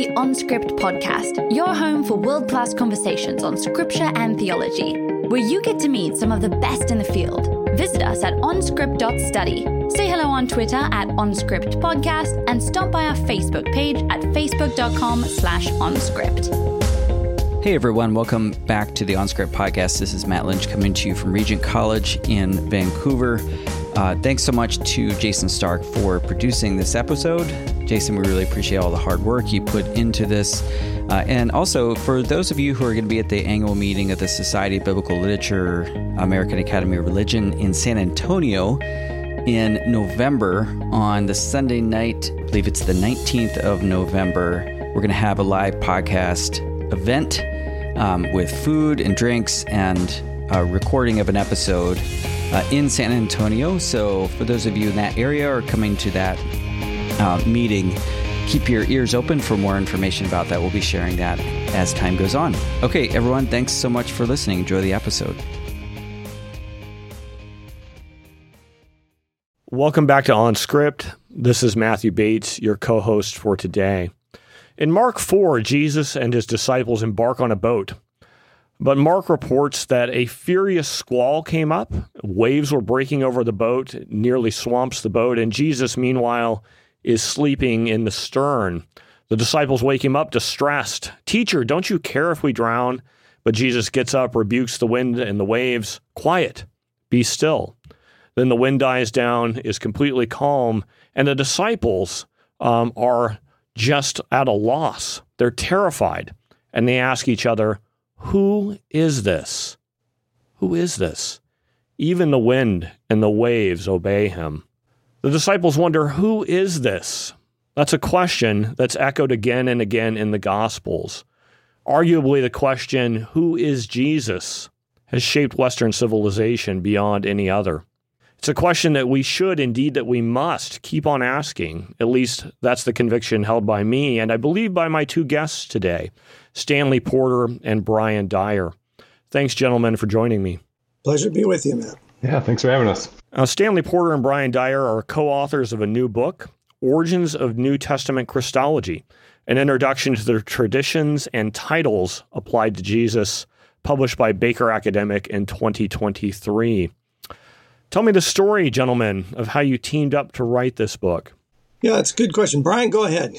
the OnScript podcast, your home for world class conversations on scripture and theology, where you get to meet some of the best in the field. Visit us at onscript.study. Say hello on Twitter at OnScript Podcast and stop by our Facebook page at facebook.com slash OnScript. Hey everyone, welcome back to the OnScript podcast. This is Matt Lynch coming to you from Regent College in Vancouver. Uh, thanks so much to Jason Stark for producing this episode. Jason, we really appreciate all the hard work you put into this. Uh, and also, for those of you who are going to be at the annual meeting of the Society of Biblical Literature, American Academy of Religion in San Antonio in November on the Sunday night, I believe it's the 19th of November, we're going to have a live podcast event um, with food and drinks and a recording of an episode uh, in San Antonio. So, for those of you in that area or coming to that uh, meeting, keep your ears open for more information about that. We'll be sharing that as time goes on. Okay, everyone, thanks so much for listening. Enjoy the episode. Welcome back to On Script. This is Matthew Bates, your co host for today. In Mark 4, Jesus and his disciples embark on a boat. But Mark reports that a furious squall came up. Waves were breaking over the boat, nearly swamps the boat, and Jesus, meanwhile, is sleeping in the stern. The disciples wake him up distressed. Teacher, don't you care if we drown? But Jesus gets up, rebukes the wind and the waves. Quiet, be still. Then the wind dies down, is completely calm, and the disciples um, are just at a loss. They're terrified, and they ask each other, who is this? Who is this? Even the wind and the waves obey him. The disciples wonder, Who is this? That's a question that's echoed again and again in the Gospels. Arguably, the question, Who is Jesus? has shaped Western civilization beyond any other. It's a question that we should, indeed, that we must keep on asking. At least that's the conviction held by me, and I believe by my two guests today. Stanley Porter and Bryan Dyer. Thanks, gentlemen, for joining me. Pleasure to be with you, Matt. Yeah, thanks for having us. Uh, Stanley Porter and Bryan Dyer are co authors of a new book, Origins of New Testament Christology, an introduction to the traditions and titles applied to Jesus, published by Baker Academic in 2023. Tell me the story, gentlemen, of how you teamed up to write this book. Yeah, it's a good question. Bryan, go ahead.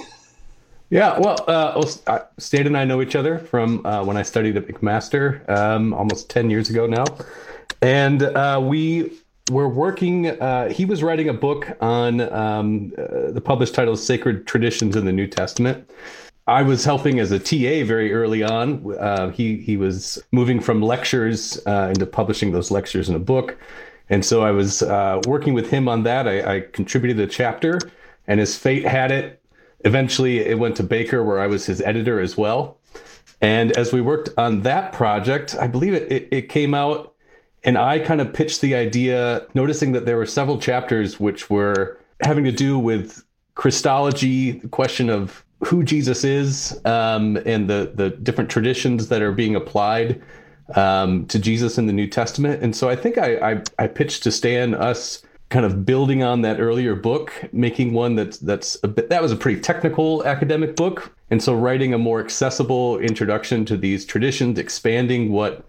Yeah, well, uh, well Stan and I know each other from uh, when I studied at McMaster um, almost 10 years ago now. And uh, we were working, uh, he was writing a book on um, uh, the published title Sacred Traditions in the New Testament. I was helping as a TA very early on. Uh, he, he was moving from lectures into publishing those lectures in a book. And so I was working with him on that. I, I contributed a chapter, and his fate had it, Eventually, it went to Baker, where I was his editor as well. And as we worked on that project, I believe it, it, it came out, and I kind of pitched the idea, noticing that there were several chapters which were having to do with Christology, the question of who Jesus is, um, and the the different traditions that are being applied um, to Jesus in the New Testament. And so I think I, I, I pitched to Stan us kind of building on that earlier book, making one that's that's a bit, that was a pretty technical academic book, and so writing a more accessible introduction to these traditions, expanding what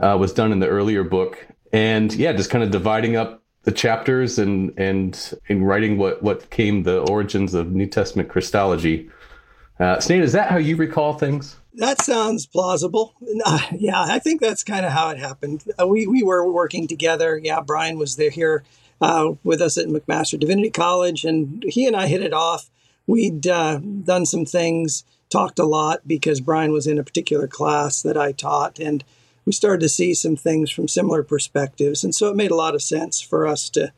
uh, was done in the earlier book, and yeah, just kind of dividing up the chapters and and and writing what what came the origins of New Testament Christology. Uh, Stan, is that how you recall things? That sounds plausible. Uh, yeah, I think that's kind of how it happened. Uh, we we were working together. Yeah, Bryan was there here uh, with us at McMaster Divinity College, and he and I hit it off. We'd uh, done some things, talked a lot because Bryan was in a particular class that I taught, and we started to see some things from similar perspectives, and so it made a lot of sense for us to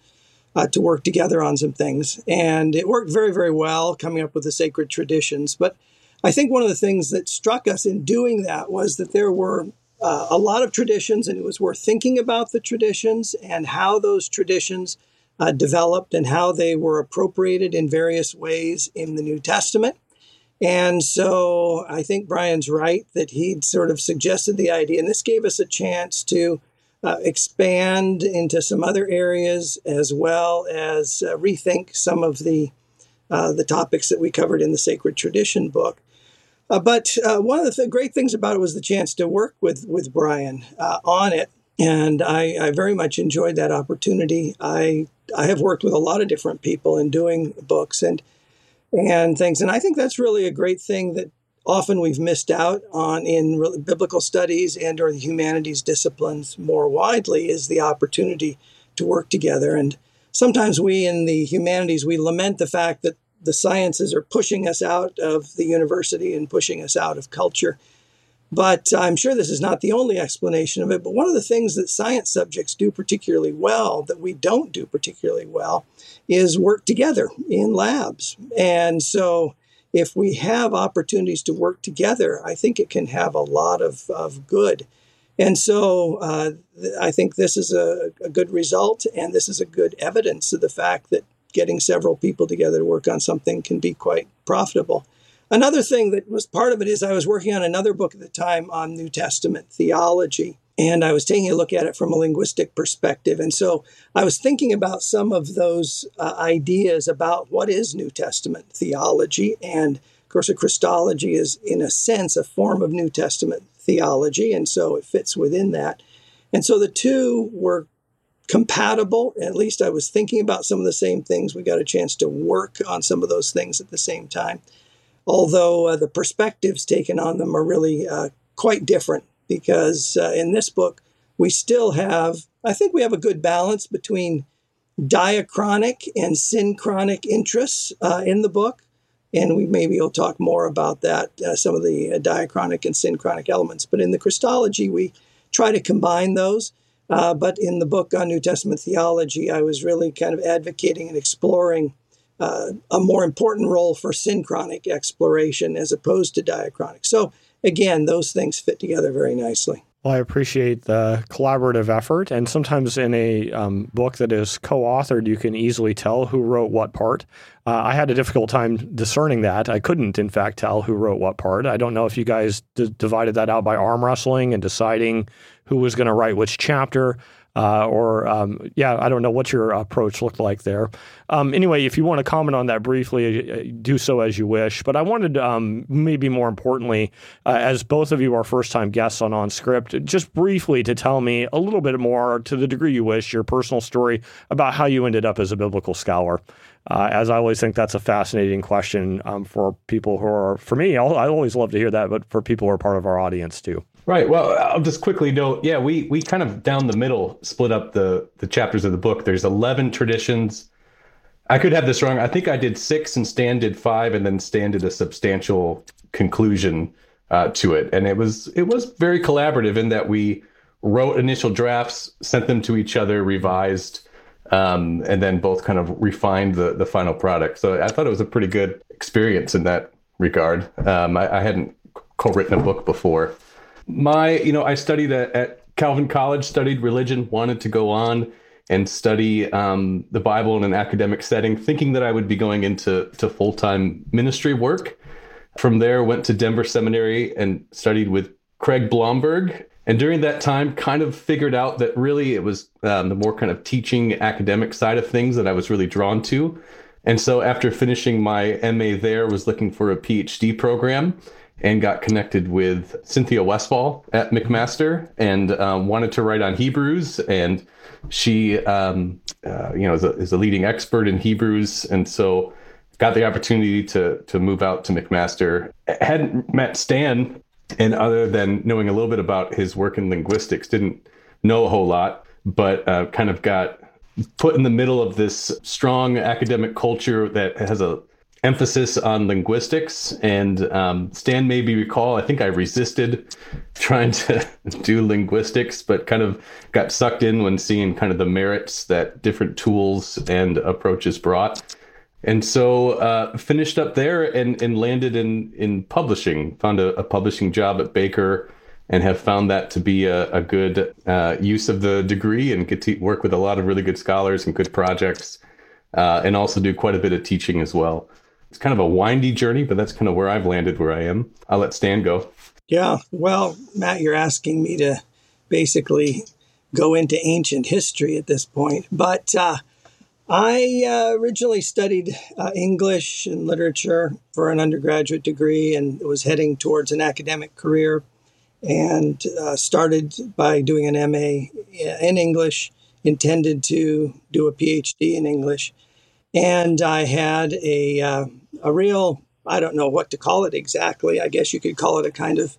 uh, to work together on some things, and it worked very, very well, coming up with the sacred traditions. But I think one of the things that struck us in doing that was that there were uh, a lot of traditions, and it was worth thinking about the traditions and how those traditions uh, developed and how they were appropriated in various ways in the New Testament. And so I think Bryan's right that he'd sort of suggested the idea, and this gave us a chance to uh, expand into some other areas as well as uh, rethink some of the uh, the topics that we covered in the Sacred Tradition book. Uh, but uh, one of the th- great things about it was the chance to work with with Bryan uh, on it, and I, I, very much enjoyed that opportunity. I I have worked with a lot of different people in doing books and and things, and I think that's really a great thing that often we've missed out on in biblical studies and or the humanities disciplines more widely is the opportunity to work together. And sometimes we in the humanities we lament the fact that the sciences are pushing us out of the university and pushing us out of culture. But i'm sure this is not the only explanation of it but one of the things that science subjects do particularly well that we don't do particularly well is work together in labs and so if we have opportunities to work together, I think it can have a lot of, of good. And so uh, I think this is a, a, good result, and this is a good evidence of the fact that getting several people together to work on something can be quite profitable. Another thing that was part of it is I was working on another book at the time on New Testament theology and I was taking a look at it from a linguistic perspective. And so I was thinking about some of those uh, ideas about what is New Testament theology. And of course, a Christology is, in a sense, a form of New Testament theology. And so it fits within that. And so the two were compatible. At least I was thinking about some of the same things. We got a chance to work on some of those things at the same time. Although uh, the perspectives taken on them are really uh, quite different because uh, in this book, we still have, I think we have a good balance between diachronic and synchronic interests uh, in the book. And we maybe will talk more about that, uh, some of the uh, diachronic and synchronic elements. But in the Christology, we try to combine those. Uh, but in the book on New Testament theology, I was really kind of advocating and exploring uh, a more important role for synchronic exploration as opposed to diachronic. So again, those things fit together very nicely. Well, I appreciate the collaborative effort. And sometimes in a um, book that is co authored, you can easily tell who wrote what part. Uh, I had a difficult time discerning that. I couldn't, in fact, tell who wrote what part. I don't know if you guys d- divided that out by arm wrestling and deciding who was going to write which chapter. Uh, or um, yeah, I don't know what your approach looked like there. Um, anyway, if you want to comment on that briefly, uh, do so as you wish. But I wanted, um, maybe more importantly, uh, as both of you are first-time guests on OnScript, just briefly to tell me a little bit more, to the degree you wish, your personal story about how you ended up as a biblical scholar. Uh, as I always think that's a fascinating question um, for people who are, for me, I always love to hear that, but for people who are part of our audience too. Right. Well, I'll just quickly note. Yeah, we we kind of down the middle split up the the chapters of the book. There's 11 traditions. I could have this wrong. I think I did six and Stan did five, and then Stan did a substantial conclusion uh, to it. And it was it was very collaborative in that we wrote initial drafts, sent them to each other, revised, um, and then both kind of refined the the final product. So I thought it was a pretty good experience in that regard. Um, I, I hadn't co-written a book before my you know i studied at, at calvin college studied religion wanted to go on and study um, the bible in an academic setting thinking that i would be going into to full-time ministry work. From there went to denver seminary and studied with craig blomberg. And during that time kind of figured out that really it was um, the more kind of teaching academic side of things that i was really drawn to. And so after finishing my ma there was looking for a phd program and got connected with Cynthia Westfall at McMaster and um, wanted to write on Hebrews. And she, um, uh, you know, is a, is a, leading expert in Hebrews, and so got the opportunity to to move out to McMaster. Hadn't met Stan, and other than knowing a little bit about his work in linguistics, didn't know a whole lot, but uh, kind of got put in the middle of this strong academic culture that has a emphasis on linguistics. And um, Stan maybe recall, I think I resisted trying to do linguistics, but kind of got sucked in when seeing kind of the merits that different tools and approaches brought. And so uh, finished up there and, and landed in, in publishing, found a, a publishing job at Baker and have found that to be a, a good uh, use of the degree and get to work with a lot of really good scholars and good projects uh, and also do quite a bit of teaching as well it's kind of a windy journey, but that's kind of where I've landed where I am. I'll let Stan go. Yeah. Well, Matt, you're asking me to basically go into ancient history at this point. But uh, I uh, originally studied uh, English and literature for an undergraduate degree and was heading towards an academic career and uh, started by doing an MA in English, intended to do a PhD in English. And I had a, uh, a real, I don't know what to call it exactly. I guess you could call it a kind of,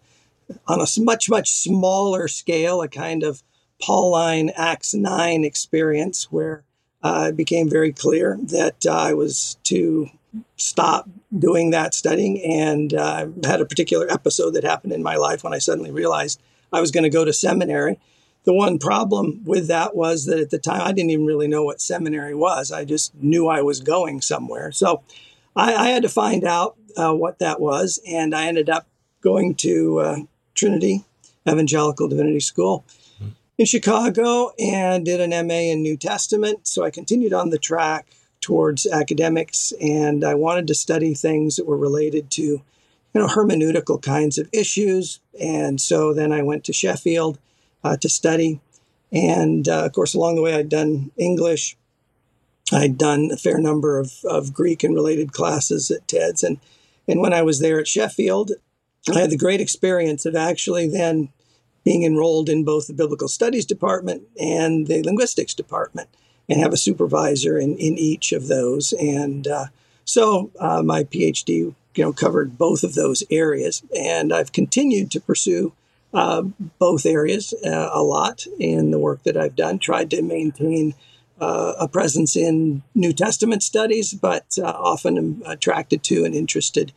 on a much, much smaller scale, a kind of Pauline Acts 9 experience where uh, it became very clear that uh, I was to stop doing that studying and uh, had a particular episode that happened in my life when I suddenly realized I was going to go to seminary. The one problem with that was that at the time I didn't even really know what seminary was. I just knew I was going somewhere. So I, I had to find out uh, what that was, and I ended up going to uh, Trinity Evangelical Divinity School in Chicago and did an MA in New Testament. So I continued on the track towards academics and I wanted to study things that were related to, you know, hermeneutical kinds of issues. And so then I went to Sheffield uh, to study. And uh, of course, along the way, I'd done English. I'd done a fair number of, of Greek and related classes at TEDS. And, and when I was there at Sheffield, I had the great experience of actually then being enrolled in both the biblical studies department and the linguistics department and have a supervisor in, in each of those. And uh, so uh, my PhD, you know, covered both of those areas, and I've continued to pursue uh, both areas uh, a lot in the work that I've done. Tried to maintain uh, a presence in New Testament studies, but uh, often attracted to and interested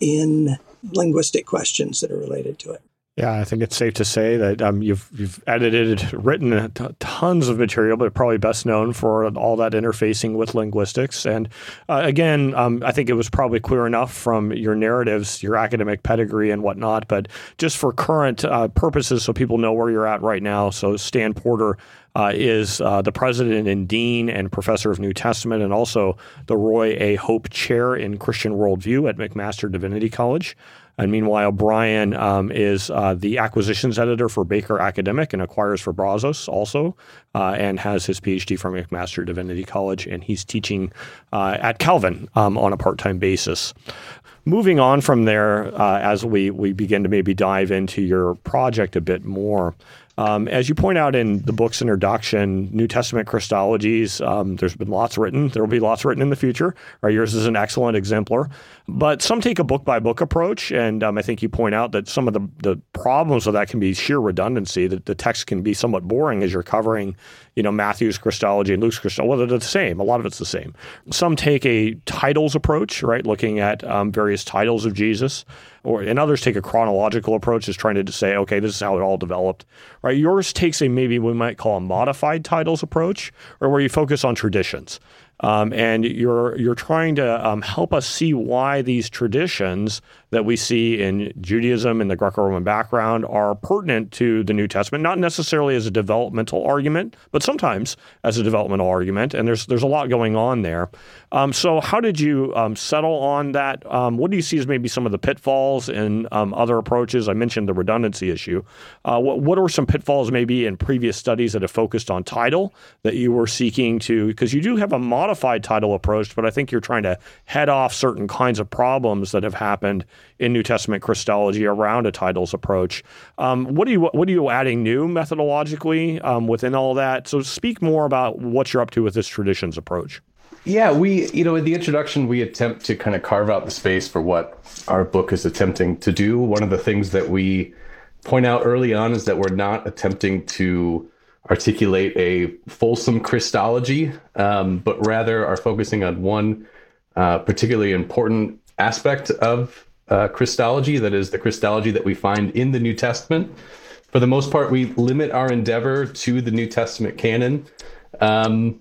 in linguistic questions that are related to it. Yeah, I think it's safe to say that um, you've you've edited, written t- tons of material, but probably best known for all that interfacing with linguistics. And uh, again, um, I think it was probably clear enough from your narratives, your academic pedigree, and whatnot. But just for current uh, purposes, so people know where you're at right now. So Stan Porter uh, is uh, the president and dean and professor of New Testament, and also the Roy A. Hope Chair in Christian Worldview at McMaster Divinity College. And meanwhile, Bryan um, is uh, the acquisitions editor for Baker Academic and acquires for Brazos also, uh, and has his PhD from McMaster Divinity College, and he's teaching uh, at Calvin um, on a part-time basis. Moving on from there, uh, as we we begin to maybe dive into your project a bit more. Um, as you point out in the book's introduction, New Testament Christologies, um, there's been lots written. There will be lots written in the future. Right, yours is an excellent exemplar. But some take a book by book approach, and um, I think you point out that some of the, the problems of that can be sheer redundancy. That the text can be somewhat boring as you're covering, you know, Matthew's Christology and Luke's Christology. Well, they're the same. A lot of it's the same. Some take a titles approach, right, looking at um, various titles of Jesus or and others take a chronological approach, is trying to say, okay, this is how it all developed. Right? Yours takes a maybe we might call a modified titles approach, or where you focus on traditions. Um, and you're you're trying to um, help us see why these traditions that we see in Judaism and the Greco-Roman background are pertinent to the New Testament, not necessarily as a developmental argument, but sometimes as a developmental argument. And there's there's a lot going on there. Um, so how did you um, settle on that? Um, what do you see as maybe some of the pitfalls in um, other approaches? I mentioned the redundancy issue. Uh, what what are some pitfalls maybe in previous studies that have focused on title that you were seeking to? Because you do have a modified title approach, but I think you're trying to head off certain kinds of problems that have happened in New Testament Christology around a titles approach. Um, what are you what are you adding new methodologically um, within all that? So speak more about what you're up to with this traditions approach. Yeah, we you know in the introduction we attempt to kind of carve out the space for what our book is attempting to do. One of the things that we point out early on is that we're not attempting to articulate a fulsome Christology, um, but rather are focusing on one uh, particularly important aspect of uh, Christology, that is the Christology that we find in the New Testament. For the most part, we limit our endeavor to the New Testament canon. Um,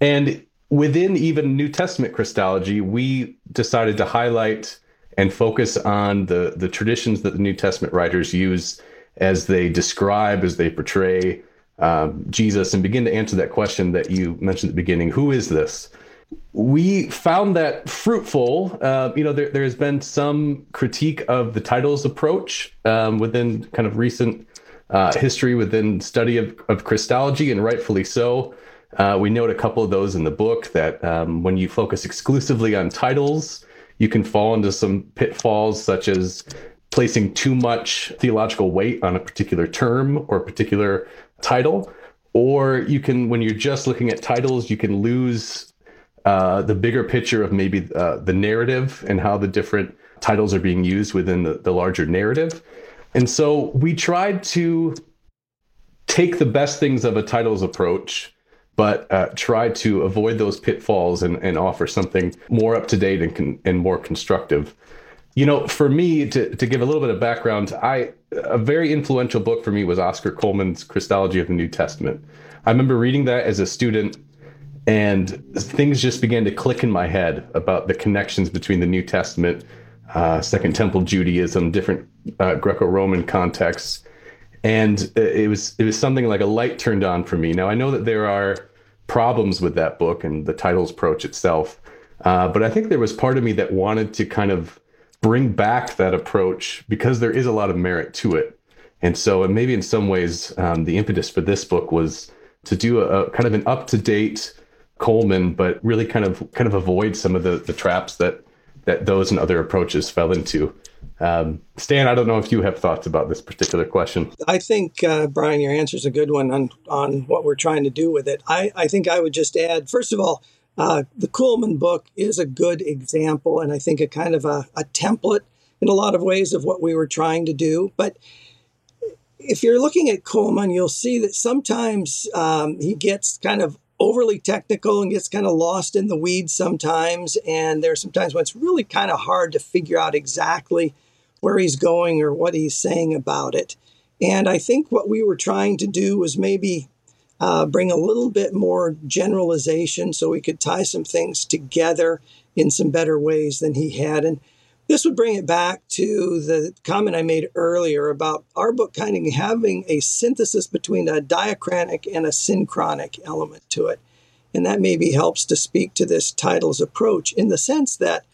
and within even New Testament Christology, we decided to highlight and focus on the, the traditions that the New Testament writers use as they describe, as they portray um, Jesus, and begin to answer that question that you mentioned at the beginning who is this? we found that fruitful. Uh, you know, there, there, has been some critique of the titles approach um, within kind of recent uh, history within study of, of Christology, and rightfully so. Uh, we note a couple of those in the book that um, when you focus exclusively on titles, you can fall into some pitfalls such as placing too much theological weight on a particular term or a particular title. Or you can, when you're just looking at titles, you can lose uh, the bigger picture of maybe uh, the narrative and how the different titles are being used within the, the larger narrative. And so we tried to take the best things of a titles approach but uh, try to avoid those pitfalls and, and offer something more up to date and, con- and more constructive. You know, for me, to, to give a little bit of background, I a very influential book for me was Oscar Cullmann's Christology of the New Testament. I remember reading that as a student, and things just began to click in my head about the connections between the New Testament, uh, Second Temple Judaism, different uh, Greco-Roman contexts, and it was it was something like a light turned on for me. Now I know that there are problems with that book and the titles approach itself, uh, but I think there was part of me that wanted to kind of bring back that approach because there is a lot of merit to it. And so, and maybe in some ways, um, the impetus for this book was to do a, a kind of an up to date Cullmann, but really kind of kind of avoid some of the the traps that that those and other approaches fell into. Um, Stan, I don't know if you have thoughts about this particular question. I think, uh, Bryan, your answer is a good one on, on what we're trying to do with it. I, I think I would just add, first of all, uh, the Cullmann book is a good example, and I think a kind of a, a template in a lot of ways of what we were trying to do. But if you're looking at Cullmann, you'll see that sometimes um, he gets kind of overly technical and gets kind of lost in the weeds sometimes. And there there's sometimes when it's really kind of hard to figure out exactly where he's going or what he's saying about it. And I think what we were trying to do was maybe uh, bring a little bit more generalization so we could tie some things together in some better ways than he had. And this would bring it back to the comment I made earlier about our book kind of having a synthesis between a diachronic and a synchronic element to it. And that maybe helps to speak to this title's approach in the sense that,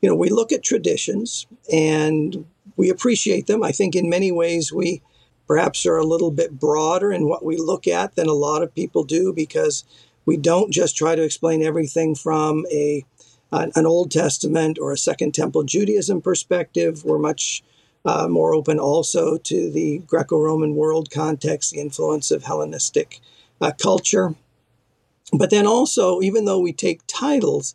you know, we look at traditions and we appreciate them. I think in many ways we perhaps are a little bit broader in what we look at than a lot of people do because we don't just try to explain everything from a an Old Testament or a Second Temple Judaism perspective. We're much uh, more open also to the Greco Roman world context, the influence of Hellenistic uh, culture. But then also, even though we take titles,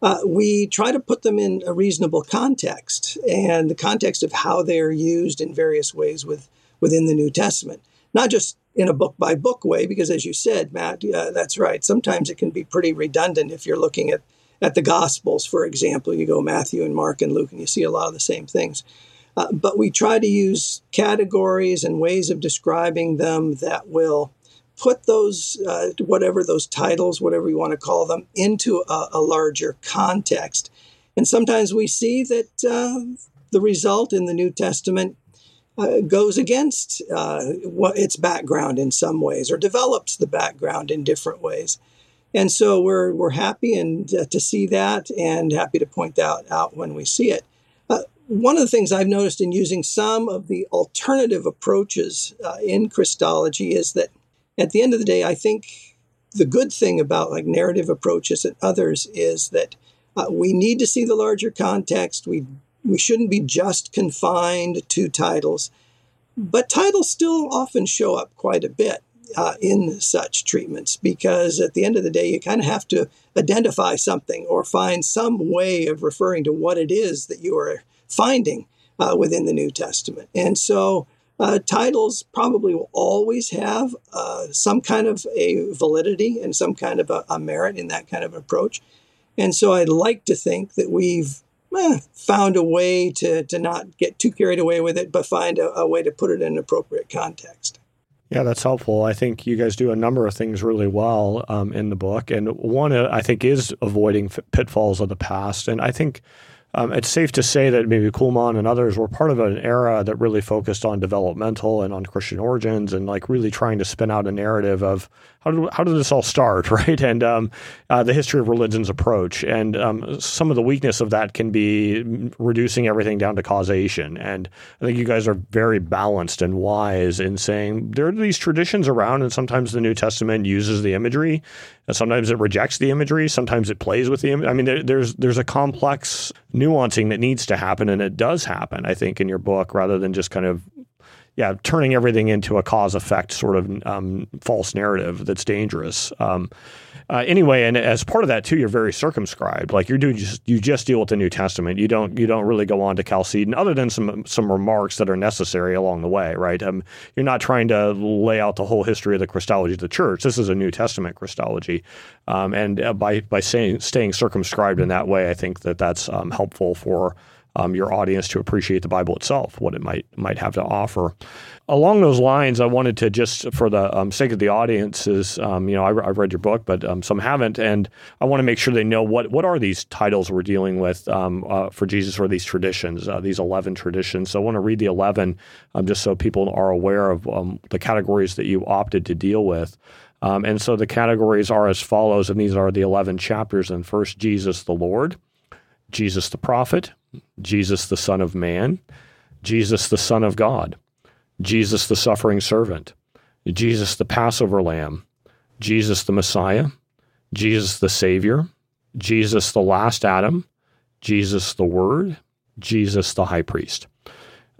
uh, we try to put them in a reasonable context and the context of how they are used in various ways with, within the New Testament. Not just in a book by book way, because as you said, Matt, uh, that's right. Sometimes it can be pretty redundant if you're looking at at the Gospels, for example. You go Matthew and Mark and Luke, and you see a lot of the same things. Uh, but we try to use categories and ways of describing them that will put those, uh, whatever those titles, whatever you want to call them, into a, a larger context. And sometimes we see that uh, the result in the New Testament uh, goes against uh, what its background in some ways, or develops the background in different ways. And so we're, we're happy and uh, to see that and happy to point that out when we see it. Uh, one of the things I've noticed in using some of the alternative approaches uh, in Christology is that at the end of the day, I think the good thing about like narrative approaches and others is that uh, we need to see the larger context. We we shouldn't be just confined to titles, but titles still often show up quite a bit uh, in such treatments because at the end of the day, you kind of have to identify something or find some way of referring to what it is that you are finding uh, within the New Testament. And so uh, titles probably will always have uh, some kind of a validity and some kind of a, a, merit in that kind of approach. And so I'd like to think that we've found a way to, to not get too carried away with it, but find a, a way to put it in an appropriate context. Yeah, that's helpful. I think you guys do a number of things really well um, in the book. And one, uh, I think, is avoiding pitfalls of the past. And I think um, it's safe to say that maybe Cullmann and others were part of an era that really focused on developmental and on Christian origins and like really trying to spin out a narrative of how did how did this all start, right? And um, uh, the history of religion's approach, and um, some of the weakness of that can be reducing everything down to causation. And I think you guys are very balanced and wise in saying there are these traditions around, and sometimes the New Testament uses the imagery, sometimes it rejects the imagery, sometimes it plays with the. Im- I mean, there, there's there's a complex nuancing that needs to happen, and it does happen. I think in your book, rather than just kind of yeah, turning everything into a cause effect sort of um, false narrative that's dangerous. Um, uh, anyway, and as part of that too, you're very circumscribed. Like you're doing just you just deal with the New Testament. You don't you don't really go on to Chalcedon, other than some some remarks that are necessary along the way, right? Um, you're not trying to lay out the whole history of the Christology of the church. This is a New Testament Christology, um, and uh, by by saying staying circumscribed in that way, I think that that's um, helpful for um, your audience to appreciate the Bible itself, what it might might have to offer. Along those lines, I wanted to just, for the um, sake of the audiences, um, you know, I, have read your book, but um, some haven't, and I want to make sure they know what what are these titles we're dealing with um, uh, for Jesus, or these traditions, uh, these eleven traditions. So I want to read the eleven, um, just so people are aware of the categories that you opted to deal with. And so the categories are as follows, and these are the 11 chapters. And first, Jesus the Lord, Jesus the prophet, Jesus the Son of Man, Jesus the Son of God, Jesus the suffering servant, Jesus the Passover lamb, Jesus the Messiah, Jesus the Savior, Jesus the last Adam, Jesus the Word, Jesus the high priest.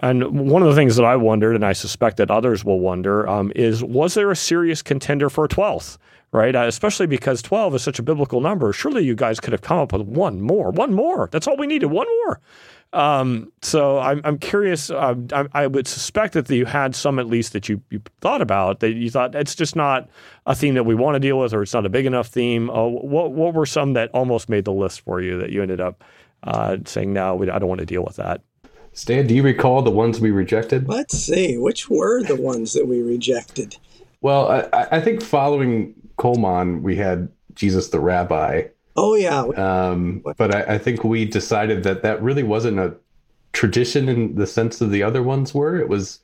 And one of the things that I wondered, and I suspect that others will wonder, um, is was there a serious contender for a 12th? right? Uh, especially because 12 is such a biblical number. Surely you guys could have come up with one more, one more. That's all we needed, one more. Um, so I'm, I'm curious. Uh, I, I, would suspect that you had some at least that you, you thought about that you thought it's just not a theme that we want to deal with, or it's not a big enough theme. Uh, what what were some that almost made the list for you that you ended up uh, saying no, we, I don't want to deal with that? Stan, do you recall the ones we rejected? Let's see. Which were the ones that we rejected? Well, I, I think following Cullmann, we had Jesus the Rabbi. Oh yeah. Um, but I, I, think we decided that that really wasn't a tradition in the sense of the other ones were. It was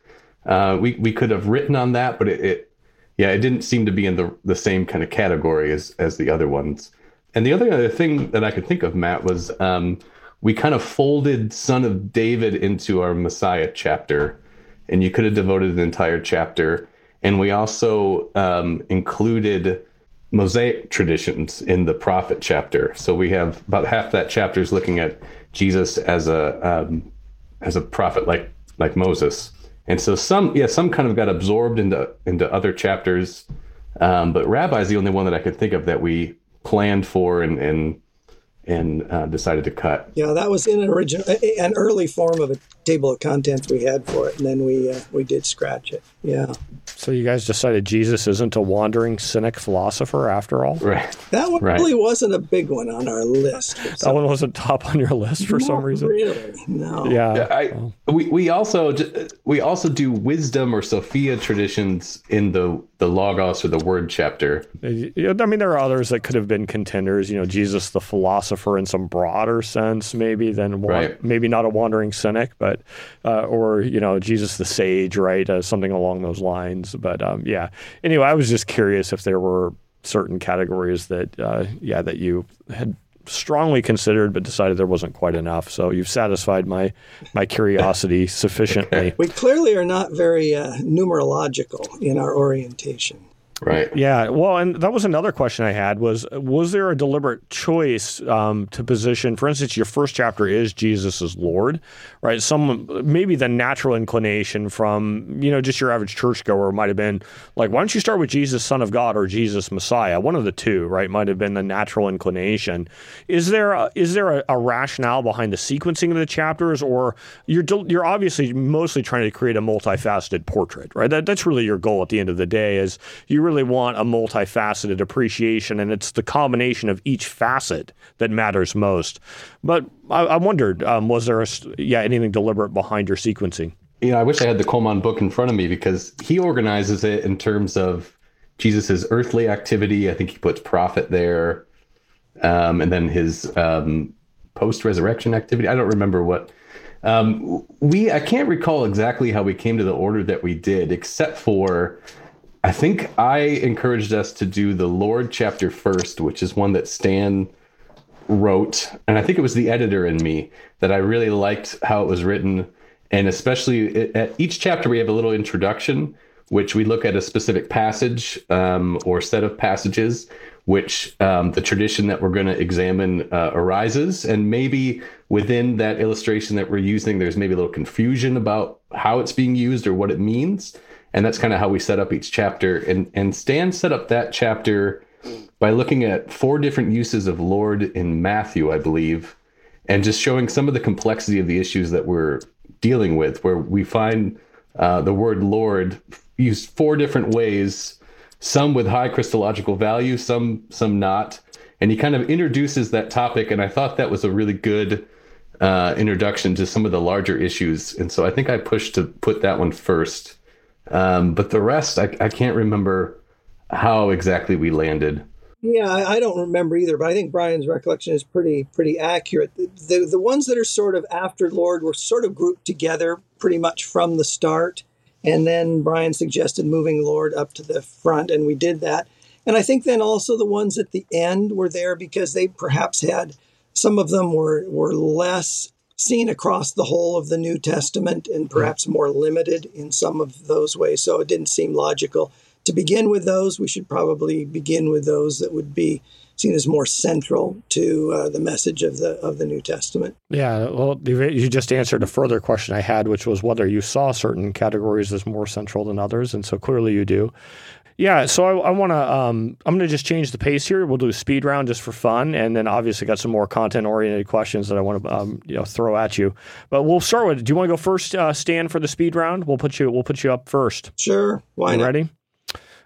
uh, we we could have written on that, but it, it, yeah it didn't seem to be in the the same kind of category as as the other ones. And the other other thing that I could think of, Matt, was um, we kind of folded Son of David into our Messiah chapter, and you could have devoted an entire chapter and we also um, included Mosaic traditions in the prophet chapter. So we have about half that chapter is looking at Jesus as a um, as a prophet like like Moses. And so some yeah some kind of got absorbed into into other chapters, um, but Rabbi is the only one that I could think of that we planned for and and and uh, decided to cut. Yeah, that was in an original, an early form of a table of contents we had for it, and then we uh, we did scratch it. Yeah. So you guys decided Jesus isn't a wandering cynic philosopher after all? Right. That one right. really wasn't a big one on our list. that one wasn't top on your list for Not some reason. Really? No. Yeah. yeah I, we we also we also do wisdom or Sophia traditions in the the Logos or the Word chapter. I mean, there are others that could have been contenders. You know, Jesus the philosopher in some broader sense, maybe than right. maybe not a wandering cynic, but uh, or you know, Jesus the sage, right? Uh, something along those lines. But um, yeah. Anyway, I was just curious if there were certain categories that uh, yeah that you had strongly considered but decided there wasn't quite enough. So you've satisfied my my curiosity sufficiently. We clearly are not very uh, numerological in our orientation. Right. Yeah. Well, and that was another question I had was was there a deliberate choice um, to position? For instance, your first chapter is Jesus is Lord, right? Some maybe the natural inclination from you know just your average churchgoer might have been like, why don't you start with Jesus, Son of God, or Jesus Messiah? One of the two, right? Might have been the natural inclination. Is there a, is there a, a rationale behind the sequencing of the chapters, or you're you're obviously mostly trying to create a multifaceted portrait, right? That, that's really your goal at the end of the day. Is you really really want a multifaceted appreciation, and it's the combination of each facet that matters most. But I, I wondered, um, was there a, yeah anything deliberate behind your sequencing? Know, I wish I had the Cullmann book in front of me because he organizes it in terms of Jesus's earthly activity. I think he puts prophet there, um, and then his um, post-resurrection activity. I don't remember what. Um, we I can't recall exactly how we came to the order that we did, except for I think I encouraged us to do the Lord chapter first, which is one that Stan wrote, and I think it was the editor in me that I really liked how it was written, and especially at each chapter we have a little introduction, which we look at a specific passage um, or set of passages, which um, the tradition that we're going to examine uh, arises, and maybe within that illustration that we're using, there's maybe a little confusion about how it's being used or what it means, and that's kind of how we set up each chapter. And and Stan set up that chapter by looking at four different uses of Lord in Matthew, I believe, and just showing some of the complexity of the issues that we're dealing with, where we find uh, the word Lord used four different ways, some with high Christological value, some some not. And he kind of introduces that topic, and I thought that was a really good uh, introduction to some of the larger issues. And so I think I pushed to put that one first. Um, but the rest, I, I can't remember how exactly we landed. Yeah, I, I, don't remember either, but I think Bryan's recollection is pretty pretty accurate. The, the, the ones that are sort of after Lord were sort of grouped together pretty much from the start, and then Bryan suggested moving Lord up to the front, and we did that. And I think then also the ones at the end were there because they perhaps had some of them were were less seen across the whole of the New Testament and perhaps more limited in some of those ways. So it didn't seem logical to begin with those, we should probably begin with those that would be seen as more central to uh, the message of the of the New Testament. Yeah, well, you just answered a further question I had, which was whether you saw certain categories as more central than others, and so clearly you do. Yeah, so I, I want to. Um, I'm going to just change the pace here. We'll do a speed round just for fun, and then obviously got some more content oriented questions that I want to um, you know throw at you. But we'll start with. Do you want to go first, uh, Stan, for the speed round? We'll put you. We'll put you up first. Sure. Why you not? Ready?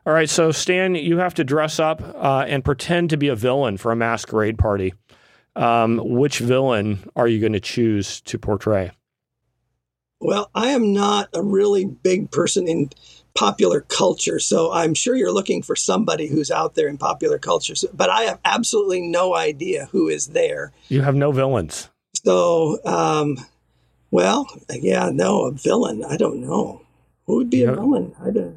All right, so Stan, you have to dress up uh, and pretend to be a villain for a masquerade party. Um, which villain are you going to choose to portray? Well, I am not a really big person in popular culture, so I'm sure you're looking for somebody who's out there in popular culture. So, but I have absolutely no idea who is there. You have no villains. So, um, well, yeah, no, a villain. I don't know. Who would be a villain? I don't.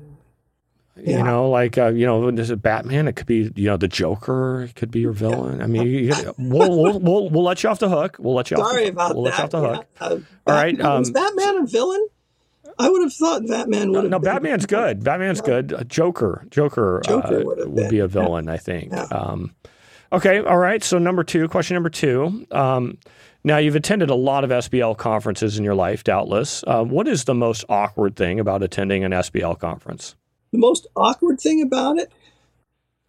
Yeah. You know, like uh, you know, there's a Batman. It could be you know the Joker. It could be your villain. I mean, you, we'll, we'll, we'll we'll let you off the hook. We'll let you. Sorry off the, about we'll that. Let you off the hook. Yeah. Uh, All right. Um, is Batman a villain? I would have thought Batman would no, have. No, Batman's good. Batman's good. Uh, Joker, Joker, Joker uh, would, would be a villain. Yeah. I think. Yeah. Um, okay. All right. So number two, question number two. Um, now you've attended a lot of SBL conferences in your life, doubtless. Uh, what is the most awkward thing about attending an SBL conference? The most awkward thing about it?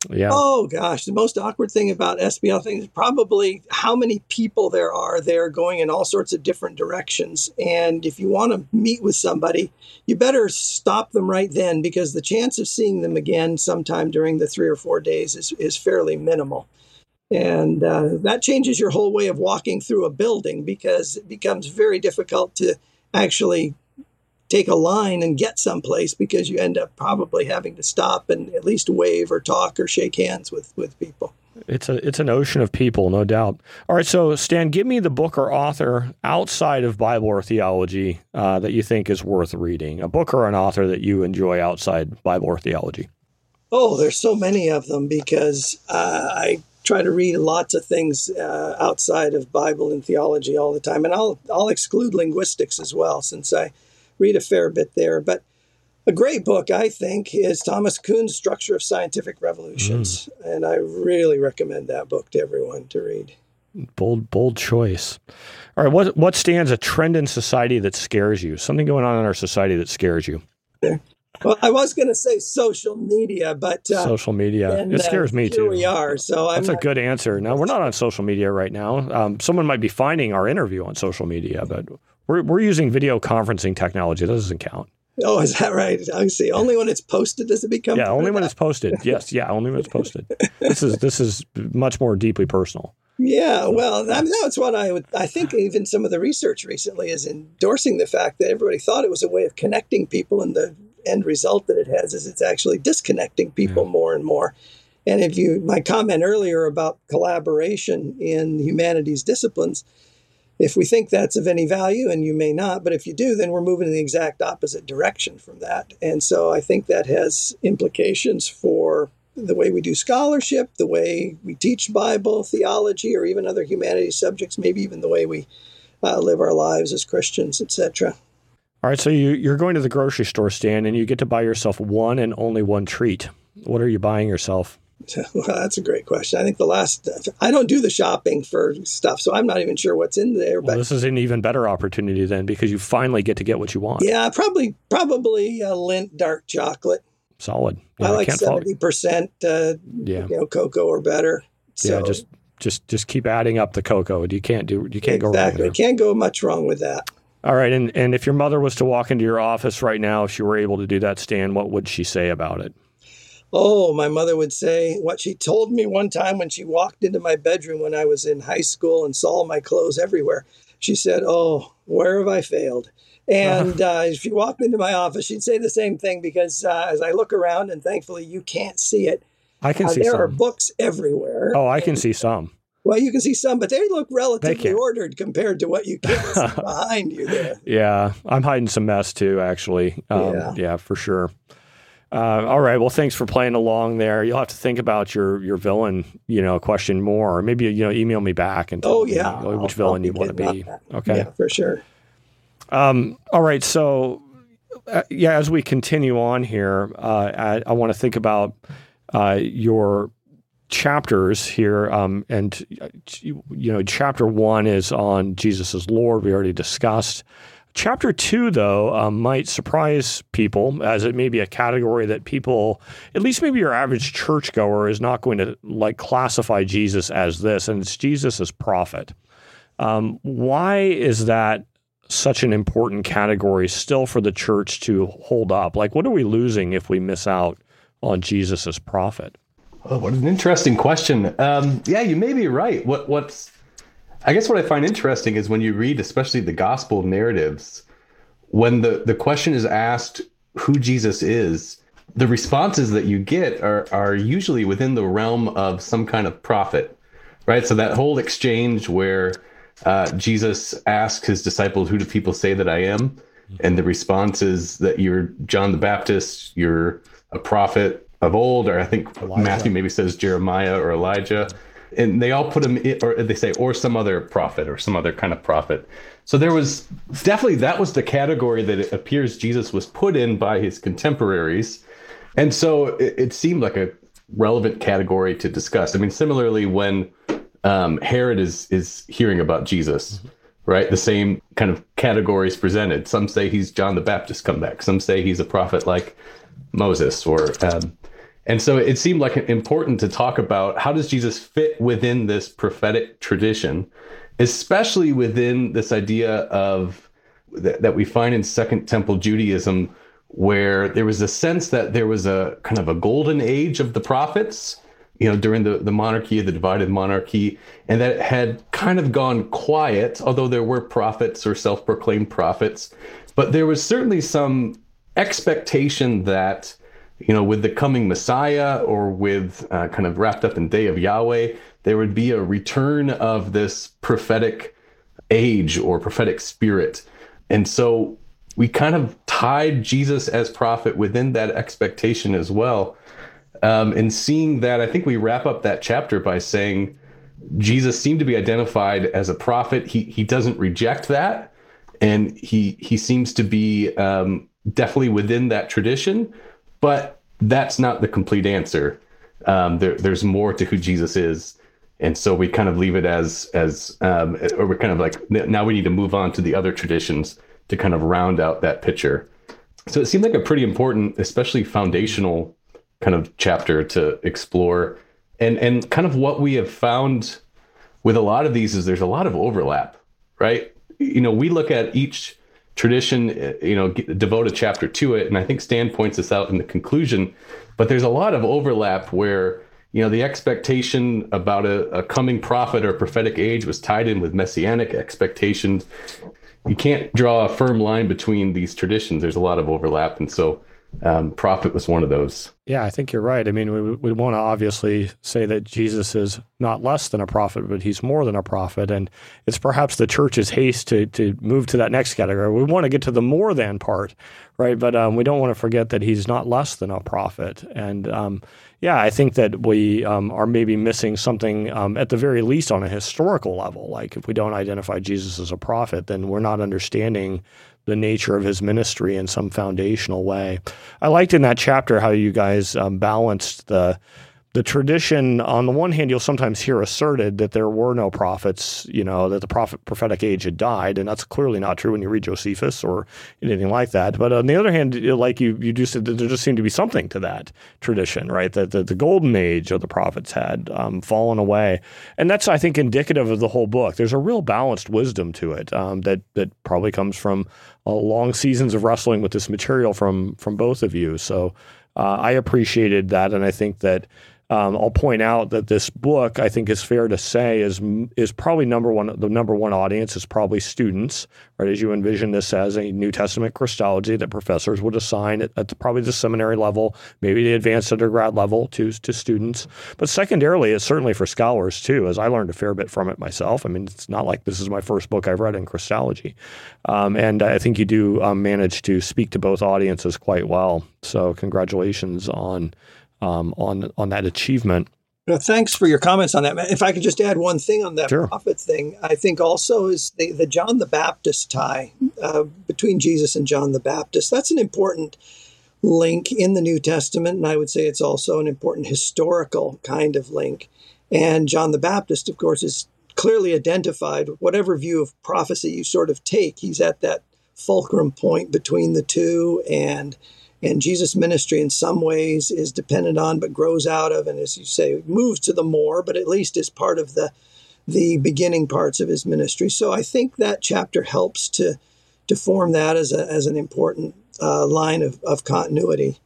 Yeah. Oh gosh, the most awkward thing about SBL things is probably how many people there are there going in all sorts of different directions. And if you want to meet with somebody, you better stop them right then because the chance of seeing them again sometime during the three or four days is, is fairly minimal. And uh, that changes your whole way of walking through a building because it becomes very difficult to actually take a line and get someplace because you end up probably having to stop and at least wave or talk or shake hands with with people. It's a it's an ocean of people, no doubt. All right, so Stan, give me the book or author outside of Bible or theology uh, that you think is worth reading. A book or an author that you enjoy outside Bible or theology. Oh, there's so many of them because uh, I try to read lots of things uh, outside of Bible and theology all the time, and I'll I'll exclude linguistics as well since I read a fair bit there. But a great book, I think, is Thomas Kuhn's Structure of Scientific Revolutions. Mm. And I really recommend that book to everyone to read. Bold, bold choice. All right, what what stands a trend in society that scares you? Something going on in our society that scares you? Well, I was going to say social media, but uh, social media and, it scares uh, me too. we are. So that's I'm a good answer. Now we're not on social media right now. Um, someone might be finding our interview on social media, but we're, we're using video conferencing technology. That doesn't count. Oh, is that right? I see. Only when it's posted does it become. Yeah, only when it's posted. Yes, yeah, only when it's posted. this is this is much more deeply personal. Yeah, well, I mean, that's what I would. I think even some of the research recently is endorsing the fact that everybody thought it was a way of connecting people, and the end result that it has is it's actually disconnecting people yeah. more and more. And if you, my comment earlier about collaboration in humanities disciplines, if we think that's of any value, and you may not, but if you do, then we're moving in the exact opposite direction from that. And so I think that has implications for the way we do scholarship, the way we teach Bible, theology, or even other humanities subjects, maybe even the way we uh, live our lives as Christians, etc. All right, so you, you're going to the grocery store stand and you get to buy yourself one and only one treat. What are you buying yourself? Well, that's a great question. I think the last, I don't do the shopping for stuff, so I'm not even sure what's in there. Well, But this is an even better opportunity then because you finally get to get what you want. yeah, probably probably a Lindt dark chocolate. Solid. Yeah, I like seventy percent, uh, Yeah, you know, cocoa or better. yeah. Just just just keep adding up the cocoa. You can't do. You can't go wrong exactly. Can't go much wrong with that. All right, and and if your mother was to walk into your office right now, if she were able to do that stand, what would she say about it? Oh, my mother would say what she told me one time when she walked into my bedroom when I was in high school and saw my clothes everywhere. She said, "Oh, where have I failed?" And uh, if she walked into my office, she'd say the same thing because uh, as I look around, and thankfully you can't see it, I can uh, see there are books everywhere. Oh, I can see some. Well, you can see some, but they look relatively can't. ordered compared to what you can see behind you there. Yeah, I'm hiding some mess too, actually. Um, Yeah. yeah. for sure. Uh, all right. Well, thanks for playing along there. You'll have to think about your your villain, you know, question more, or maybe you know, email me back and tell Oh me yeah, which I'll- villain I'll you want to be. Okay. yeah, for sure. Um, all right. So, uh, yeah, as we continue on here, uh, I, I want to think about uh, your chapters here. Um, and, uh, you you know, chapter one is on Jesus as Lord. We already discussed. Chapter two, though, um, might surprise people as it may be a category that people, at least maybe your average churchgoer, is not going to like classify Jesus as this, and it's Jesus as prophet. Um, why is that such an important category still for the church to hold up? Like, what are we losing if we miss out on Jesus as prophet? Oh, what an interesting question. Um, yeah, you may be right. What what's I guess what I find interesting is when you read, especially the gospel narratives, when the, the question is asked who Jesus is, the responses that you get are are usually within the realm of some kind of prophet. Right? So that whole exchange where uh, Jesus asks his disciples, Who do people say that I am? And the response is that you're John the Baptist, you're a prophet of old, or I think Matthew maybe says Jeremiah or Elijah. And they all put him, in, or they say, or some other prophet or some other kind of prophet. So there was definitely that was the category that it appears Jesus was put in by his contemporaries. And so it, it seemed like a relevant category to discuss. I mean, similarly, when um, Herod is is hearing about Jesus, right? The same kind of categories presented. Some say he's John the Baptist come back. Some say he's a prophet like Moses, or um, and so it seemed like important to talk about how does Jesus fit within this prophetic tradition, especially within this idea of that, that we find in Second Temple Judaism, where there was a sense that there was a kind of a golden age of the prophets, you know, during the, the monarchy, the divided monarchy, and that had kind of gone quiet, although there were prophets or self proclaimed prophets. But there was certainly some expectation that, you know, with the coming Messiah or with uh, kind of wrapped up in Day of Yahweh, there would be a return of this prophetic age or prophetic spirit. And so we kind of tied Jesus as prophet within that expectation as well. Um, and seeing that, I think we wrap up that chapter by saying Jesus seemed to be identified as a prophet. He he doesn't reject that, and he he seems to be um, definitely within that tradition. But that's not the complete answer. Um, there, there's more to who Jesus is, and so we kind of leave it as as um, or we're kind of like now we need to move on to the other traditions to kind of round out that picture. So it seemed like a pretty important, especially foundational kind of chapter to explore. And and kind of what we have found with a lot of these is there's a lot of overlap, right? You know, we look at each tradition, uh, you know, devote a chapter to it, and I think Stan points this out in the conclusion. But there's a lot of overlap where you know the expectation about a, a coming prophet or prophetic age was tied in with messianic expectations. You can't draw a firm line between these traditions. There's a lot of overlap, and so um, prophet was one of those. Yeah, I think you're right. I mean, we, we want to obviously say that Jesus is not less than a prophet, but he's more than a prophet. And it's perhaps the church's haste to, to move to that next category. We want to get to the more than part, right? But um, we don't want to forget that he's not less than a prophet. And um, yeah, I think that we um, are maybe missing something um, at the very least on a historical level. Like if we don't identify Jesus as a prophet, then we're not understanding the nature of his ministry in some foundational way. I liked in that chapter how you guys um, balanced the the tradition on the one hand you'll sometimes hear asserted that there were no prophets you know that the prophet prophetic age had died and that's clearly not true when you read josephus or anything like that. But on the other hand like you you just said there just seemed to be something to that tradition right? That the, the golden age of the prophets had um, fallen away. And that's i think indicative of the whole book. There's a real balanced wisdom to it um, that that probably comes from uh, long seasons of wrestling with this material from from both of you. So uh, I appreciated that, and I think that um, I'll point out that this book, I think, is fair to say, is is probably number one. The number one audience is probably students, right? As you envision this as a New Testament Christology that professors would assign at, at the, probably the seminary level, maybe the advanced undergrad level to to students. But secondarily, it's certainly for scholars too, as I learned a fair bit from it myself. I mean, it's not like this is my first book I've read in Christology, um, and I think you do um, manage to speak to both audiences quite well. So, congratulations on um, on on that achievement. Well, thanks for your comments on that. If I could just add one thing on that sure. prophet thing, I think also is the, the John the Baptist tie uh, between Jesus and John the Baptist. That's an important link in the New Testament, and I would say it's also an important historical kind of link. And John the Baptist, of course, is clearly identified. Whatever view of prophecy you sort of take, he's at that fulcrum point between the two, and and Jesus' ministry, in some ways, is dependent on, but grows out of, and as you say, moves to the more, but at least is part of the the beginning parts of his ministry. So I think that chapter helps to to form that as a, as an important uh, line of, of continuity.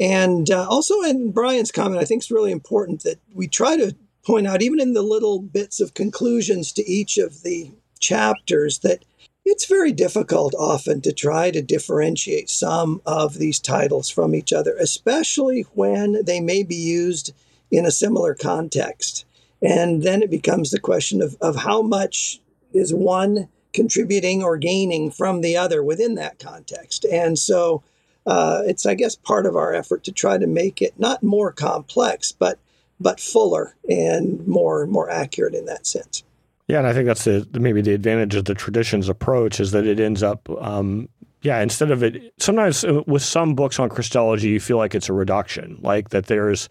And uh, also in Bryan's comment, I think it's really important that we try to point out, even in the little bits of conclusions to each of the chapters, that it's very difficult often to try to differentiate some of these titles from each other, especially when they may be used in a similar context. And then it becomes the question of, of how much is one contributing or gaining from the other within that context. And so uh, it's, I guess, part of our effort to try to make it not more complex, but but fuller and more more accurate in that sense. Yeah, and I think that's the maybe the advantage of the traditions approach is that it ends up, um, yeah, instead of it. Sometimes uh, with some books on Christology, you feel like it's a reduction, like that there's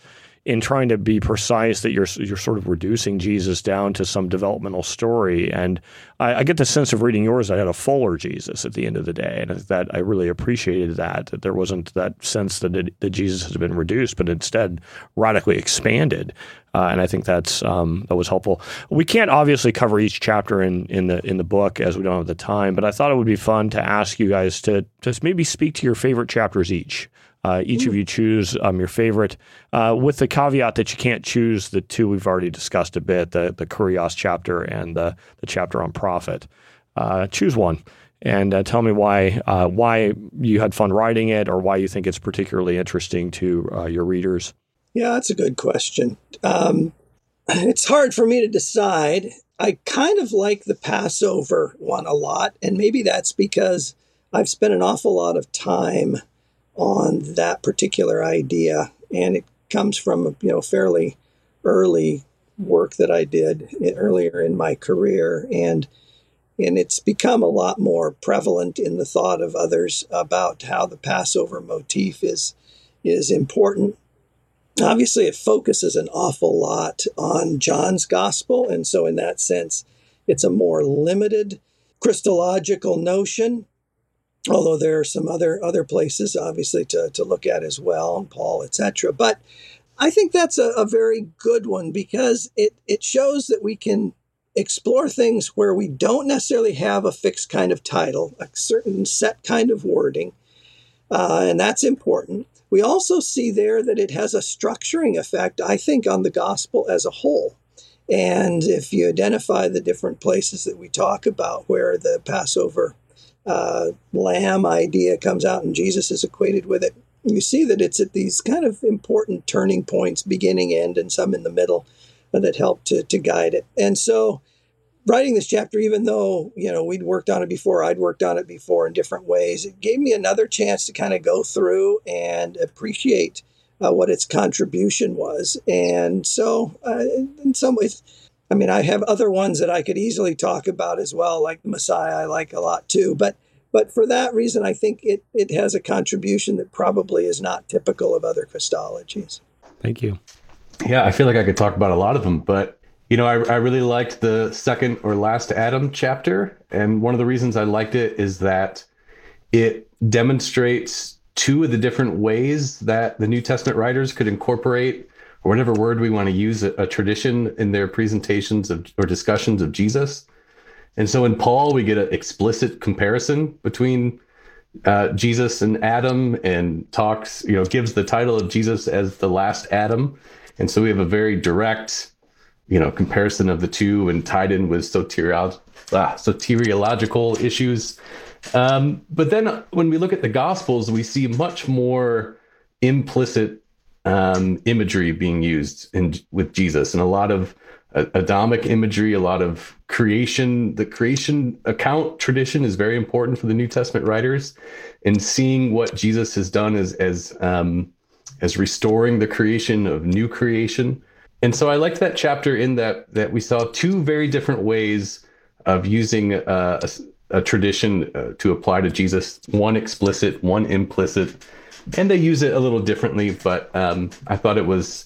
in trying to be precise that you're you're sort of reducing Jesus down to some developmental story. And I, I, get the sense of reading yours, I had a fuller Jesus at the end of the day, and that I really appreciated that that there wasn't that sense that it, that Jesus has been reduced, but instead radically expanded. Uh, and I think that's um, that was helpful. We can't obviously cover each chapter in in the in the book as we don't have the time, but I thought it would be fun to ask you guys to just maybe speak to your favorite chapters each. Uh, each of you choose um, your favorite, uh, with the caveat that you can't choose the two we've already discussed a bit the, the Kurios chapter and the, the chapter on prophet. Uh, choose one and uh, tell me why uh, why you had fun writing it or why you think it's particularly interesting to uh, your readers. Yeah, that's a good question. Um, it's hard for me to decide. I kind of like the Passover one a lot, and maybe that's because I've spent an awful lot of time on that particular idea, and it comes from you know fairly early work that I did earlier in my career, and and it's become a lot more prevalent in the thought of others about how the Passover motif is is important. Obviously, it focuses an awful lot on John's gospel, and so in that sense, it's a more limited Christological notion although there are some other other places obviously to, to look at as well paul etc but i think that's a, a, very good one because it it shows that we can explore things where we don't necessarily have a fixed kind of title a certain set kind of wording uh, and that's important. We also see there that it has a structuring effect i think on the gospel as a whole. And if you identify the different places that we talk about where the passover uh, lamb idea comes out and Jesus is equated with it. you see that it's at these kind of important turning points, beginning, end, and some in the middle, uh, that help to, to guide it. And so, writing this chapter, even though you know we'd worked on it before, I'd worked on it before in different ways, it gave me another chance to kind of go through and appreciate uh, what its contribution was. And so, uh, in some ways, I mean, I have other ones that I could easily talk about as well, like the Messiah, I like a lot too. But but for that reason, I think it, it has a contribution that probably is not typical of other Christologies. Thank you. Yeah, I feel like I could talk about a lot of them, but you know, I, I really liked the second or last Adam chapter. And one of the reasons I liked it is that it demonstrates two of the different ways that the New Testament writers could incorporate, whatever word we want to use, a, a tradition in their presentations of, or discussions of Jesus. And so in Paul, we get an explicit comparison between uh, Jesus and Adam, and talks, you know, gives the title of Jesus as the last Adam. And so we have a very direct, you know, comparison of the two, and tied in with soteriological, ah, soteriological issues. Um, but then when we look at the Gospels, we see much more implicit um, imagery being used in with Jesus, and a lot of Adamic imagery, a lot of creation. The creation account tradition is very important for the New Testament writers, and seeing what Jesus has done as as um, as restoring the creation of new creation. And so I liked that chapter in that that we saw two very different ways of using uh, a, tradition uh, to apply to Jesus. One explicit, one implicit, and they use it a little differently. But um, I thought it was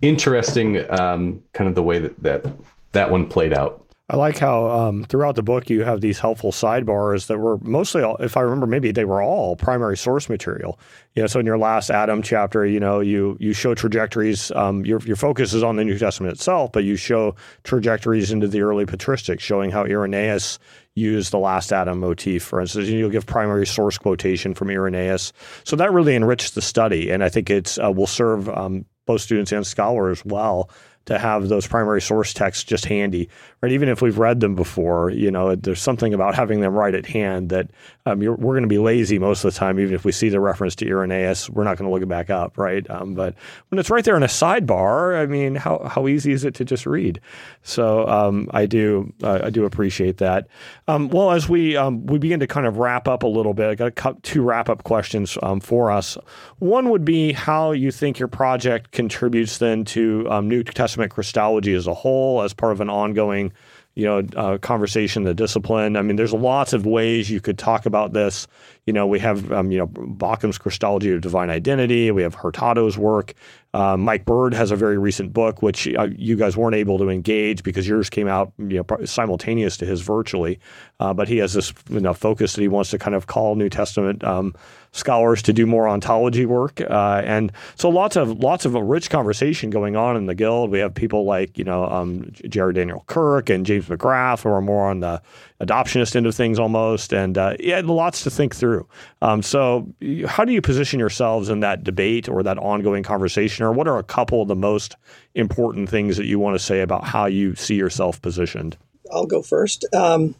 interesting, um, kind of the way that that that one played out. I like how um, throughout the book you have these helpful sidebars that were mostly, if I remember, maybe they were all primary source material. You know, so in your last Adam chapter, you know, you you show trajectories. Um, your your focus is on the New Testament itself, but you show trajectories into the early patristics, showing how Irenaeus used the last Adam motif, for instance. You'll give primary source quotation from Irenaeus, so that really enriched the study, and I think it uh, will serve um, both students and scholars well to have those primary source texts just handy, right? Even if we've read them before, you know, there's something about having them right at hand that um, we're going to be lazy most of the time. Even if we see the reference to Irenaeus, we're not going to look it back up, right? Um, but when it's right there in a sidebar, I mean, how how easy is it to just read? So um, I do uh, I do appreciate that. Um, well, as we um, we begin to kind of wrap up a little bit, I got two wrap up questions um, for us. One would be how you think your project contributes then to New Testament Christology as a whole, as part of an ongoing you know, uh, conversation, the discipline. I mean, there's lots of ways you could talk about this. You know, we have, um, you know, Bauckham's Christology of Divine Identity. We have Hurtado's work. Uh, Mike Bird has a very recent book, which uh, you guys weren't able to engage because yours came out you know, simultaneous to his virtually. Uh, but he has this you know, focus that he wants to kind of call New Testament um, scholars to do more ontology work, uh, and so lots of lots of a rich conversation going on in the guild. We have people like you know um, J. R. Daniel Kirk and James McGrath, who are more on the adoptionist end of things almost, and uh, yeah, lots to think through. Um, so, how do you position yourselves in that debate or that ongoing conversation, or what are a couple of the most important things that you want to say about how you see yourself positioned? I'll go first. Um,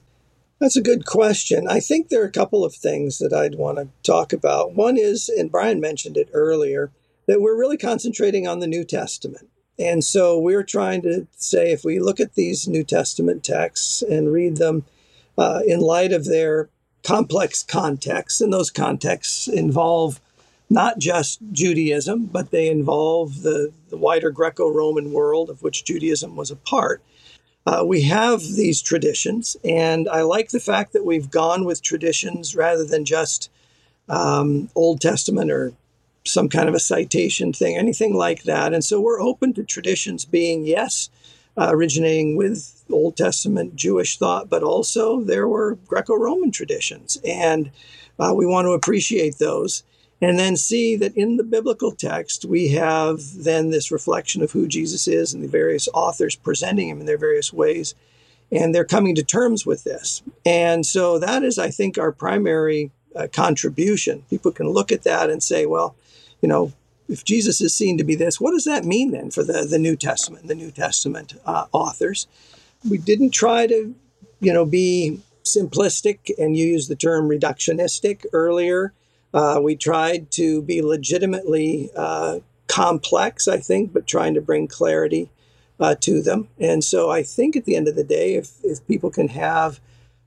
that's a good question. I think there are a couple of things that I'd want to talk about. One is, and Bryan mentioned it earlier, that we're really concentrating on the New Testament. And so we're trying to say if we look at these New Testament texts and read them uh, in light of their complex contexts, and those contexts involve not just Judaism, but they involve the, the wider Greco Roman world of which Judaism was a part uh, we have these traditions, and I like the fact that we've gone with traditions rather than just um, Old Testament or some kind of a citation thing, anything like that. And so we're open to traditions being, yes, uh, originating with Old Testament Jewish thought, but also there were Greco Roman traditions, and uh, we want to appreciate those and then see that in the biblical text we have then this reflection of who Jesus is and the various authors presenting him in their various ways. And they're coming to terms with this. And so that is i think our primary uh, contribution. People can look at that and say well you know if jesus is seen to be this what does that mean then for the, the new testament the new testament uh, authors we didn't try to you know be simplistic and you used the term reductionistic earlier Uh, we tried to be legitimately uh, complex, I think, but trying to bring clarity uh, to them. And so I think at the end of the day, if, if people can have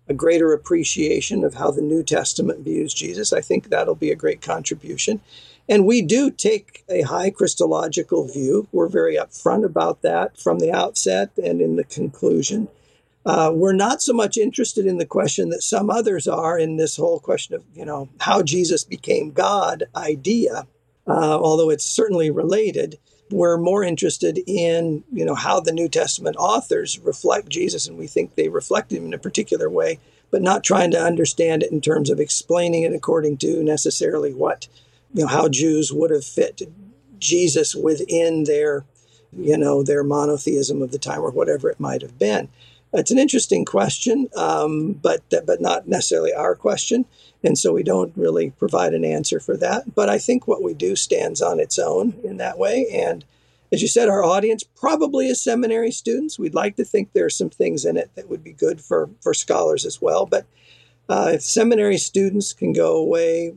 a greater appreciation of how the New Testament views Jesus, I think that'll be a great contribution. And we do take a high Christological view. We're very upfront about that from the outset and in the conclusion. Uh, we're not so much interested in the question that some others are in this whole question of, you know, how Jesus became God idea, uh, although it's certainly related. We're more interested in, you know, how the New Testament authors reflect Jesus, and we think they reflect him in a particular way, but not trying to understand it in terms of explaining it according to necessarily what, you know, how Jews would have fit Jesus within their, you know, their monotheism of the time or whatever it might have been. It's an interesting question, um, but but not necessarily our question, and so we don't really provide an answer for that. But I think what we do stands on its own in that way. And as you said, our audience probably is seminary students. We'd like to think there are some things in it that would be good for for scholars as well. But uh, if seminary students can go away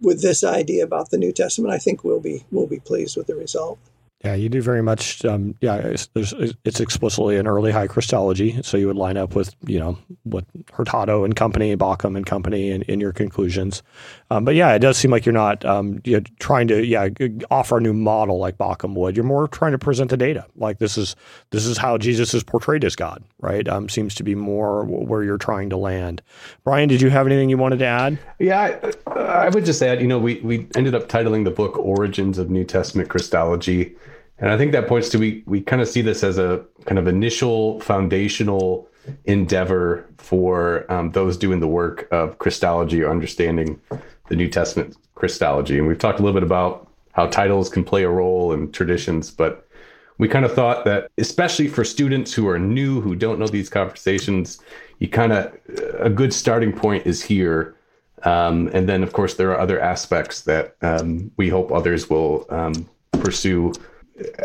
with this idea about the New Testament, I think we'll be we'll be pleased with the result. Yeah, you do very much. Um, yeah, it's, it's, explicitly an early high Christology, so you would line up with you know what Hurtado and company, Bauckham and company, in, in your conclusions. Um, but yeah, it does seem like you're not um, you're trying to yeah offer a new model like Bauckham would. You're more trying to present the data. Like this is this is how Jesus is portrayed as God, right? Um, seems to be more where you're trying to land. Bryan, did you have anything you wanted to add? Yeah, I, would just add. You know, we we ended up titling the book "Origins of New Testament Christology." And I think that points to we we kind of see this as a kind of initial foundational endeavor for um, those doing the work of Christology or understanding the New Testament Christology. And we've talked a little bit about how titles can play a role in traditions, but we kind of thought that especially for students who are new who don't know these conversations, you kind of a good starting point is here. Um, and then, of course, there are other aspects that um, we hope others will um, pursue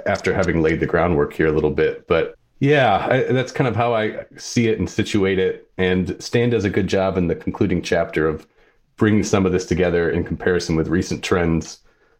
after having laid the groundwork here a little bit. But yeah, I, that's kind of how I see it and situate it. And Stan does a good job in the concluding chapter of bringing some of this together in comparison with recent trends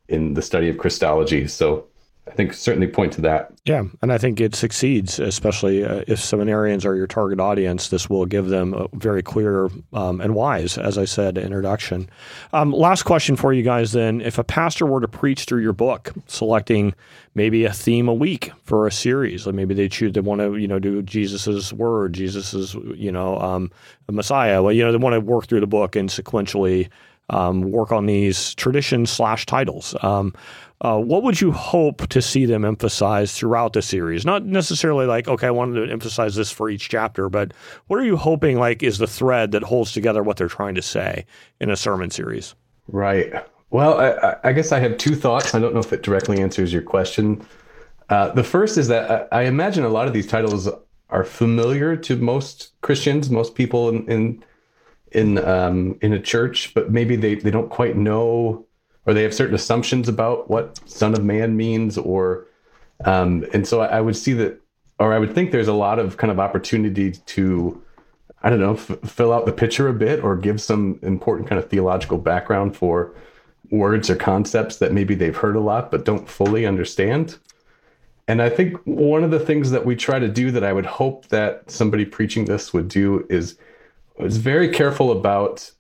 in the study of Christology. So I think certainly point to that. Yeah, and I think it succeeds, especially uh, if seminarians are your target audience. This will give them a very clear um, and wise, as I said, introduction. Um, last question for you guys then: If a pastor were to preach through your book, selecting maybe a theme a week for a series, like maybe they choose they want to you know do Jesus's word, Jesus's you know um, Messiah. Well, you know they want to work through the book and sequentially um, work on these traditions slash titles. Um, uh, what would you hope to see them emphasize throughout the series? Not necessarily like, okay, I wanted to emphasize this for each chapter, but what are you hoping like is the thread that holds together what they're trying to say in a sermon series? Right. Well, I, I guess I have two thoughts. I don't know if it directly answers your question. Uh, the first is that I, I imagine a lot of these titles are familiar to most Christians, most people in in in, um, in a church, but maybe they, they don't quite know or they have certain assumptions about what Son of Man means, or um, and so I, I, would see that, or I would think there's a lot of kind of opportunity to, I don't know, f- fill out the picture a bit, or give some important kind of theological background for words or concepts that maybe they've heard a lot but don't fully understand. And I think one of the things that we try to do that I would hope that somebody preaching this would do is was very careful about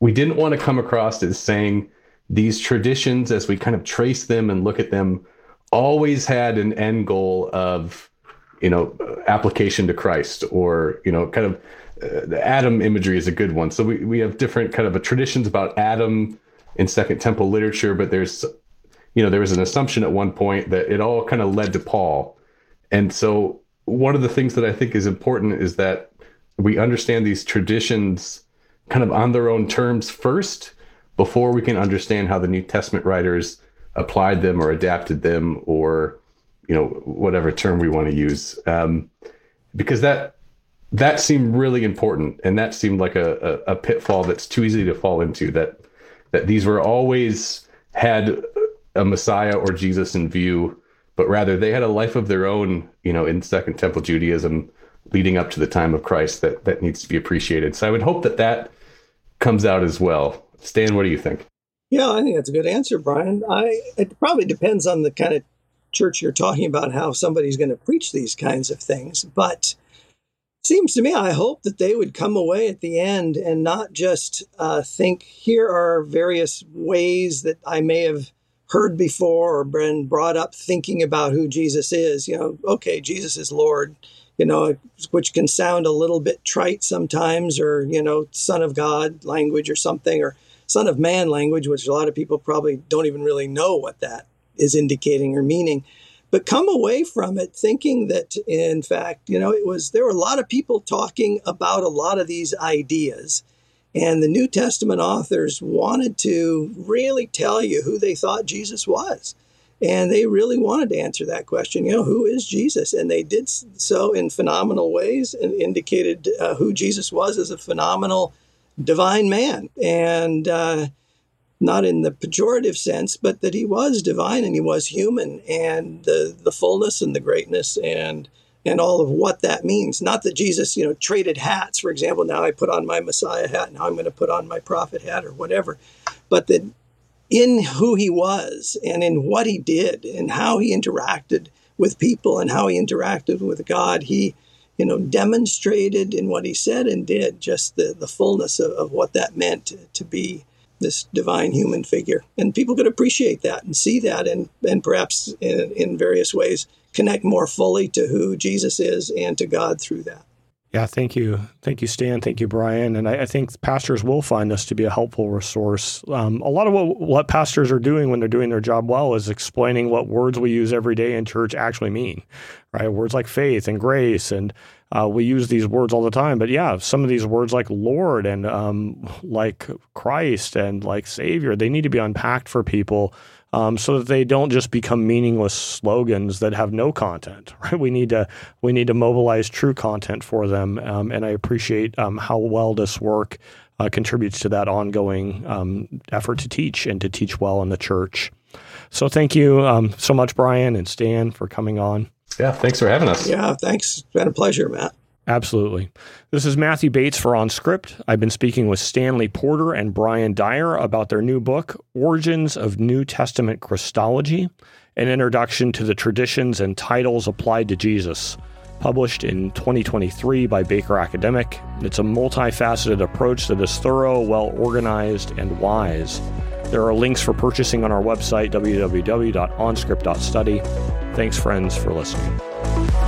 we didn't want to come across as saying these traditions, as we kind of trace them and look at them, always had an end goal of, you know, application to Christ or, you know, kind of uh, the Adam imagery is a good one. So we, we have different kind of traditions about Adam in Second Temple literature, but there's, you know, there was an assumption at one point that it all kind of led to Paul. And so one of the things that I think is important is that we understand these traditions kind of on their own terms first before we can understand how the New Testament writers applied them or adapted them or you know whatever term we want to use um, because that that seemed really important and that seemed like a, a, a, pitfall that's too easy to fall into that that these were always had a messiah or jesus in view but rather they had a life of their own you know in second temple judaism leading up to the time of christ that that needs to be appreciated. So i would hope that that comes out as well Stan, what do you think? Yeah, I think that's a good answer, Bryan. I it probably depends on the kind of church you're talking about, how somebody's going to preach these kinds of things. But seems to me, I hope that they would come away at the end and not just uh, think, here are various ways that I may have heard before or been brought up thinking about who Jesus is. You know, okay, Jesus is Lord, you know, which can sound a little bit trite sometimes, or, you know, Son of God language or something, or Son of Man language, which a lot of people probably don't even really know what that is indicating or meaning. But come away from it thinking that, in fact, you know, it was, there were a lot of people talking about a lot of these ideas and the New Testament authors wanted to really tell you who they thought Jesus was. And they really wanted to answer that question, you know, who is Jesus? And they did so in phenomenal ways and indicated uh, who Jesus was as a phenomenal divine man. And uh, not in the pejorative sense, but that he was divine and he was human and the, the fullness and the greatness and and all of what that means. Not that Jesus, you know, traded hats, for example, now I put on my Messiah hat, now I'm going to put on my prophet hat or whatever, but that in who he was and in what he did and how he interacted with people and how he interacted with God, he, you know, demonstrated in what he said and did just the, the fullness of, of what that meant to, to be this divine human figure. And people could appreciate that and see that and, and perhaps in, in various ways connect more fully to who Jesus is and to God through that. Yeah, thank you. Thank you, Stan. Thank you, Bryan. And I, I think pastors will find this to be a helpful resource. Um, a lot of what, what pastors are doing when they're doing their job well is explaining what words we use every day in church actually mean, right? Words like faith and grace. And uh, we use these words all the time. But yeah, some of these words like Lord and um, like Christ and like Savior, they need to be unpacked for people um, so that they don't just become meaningless slogans that have no content. Right? We need to we need to mobilize true content for them, um, and I appreciate um, how well this work uh, contributes to that ongoing um, effort to teach and to teach well in the church. So thank you um, so much, Bryan and Stan, for coming on. Yeah, thanks for having us. Yeah, thanks. It's been a pleasure, Matt. Absolutely. This is Matthew Bates for OnScript. I've been speaking with Stanley Porter and Bryan Dyer about their new book, Origins of New Testament Christology An Introduction to the Traditions and Titles Applied to Jesus, published in 2023 by Baker Academic. It's a multifaceted approach that is thorough, well organized, and wise. There are links for purchasing on our website, www.onscript.study. Thanks, friends, for listening.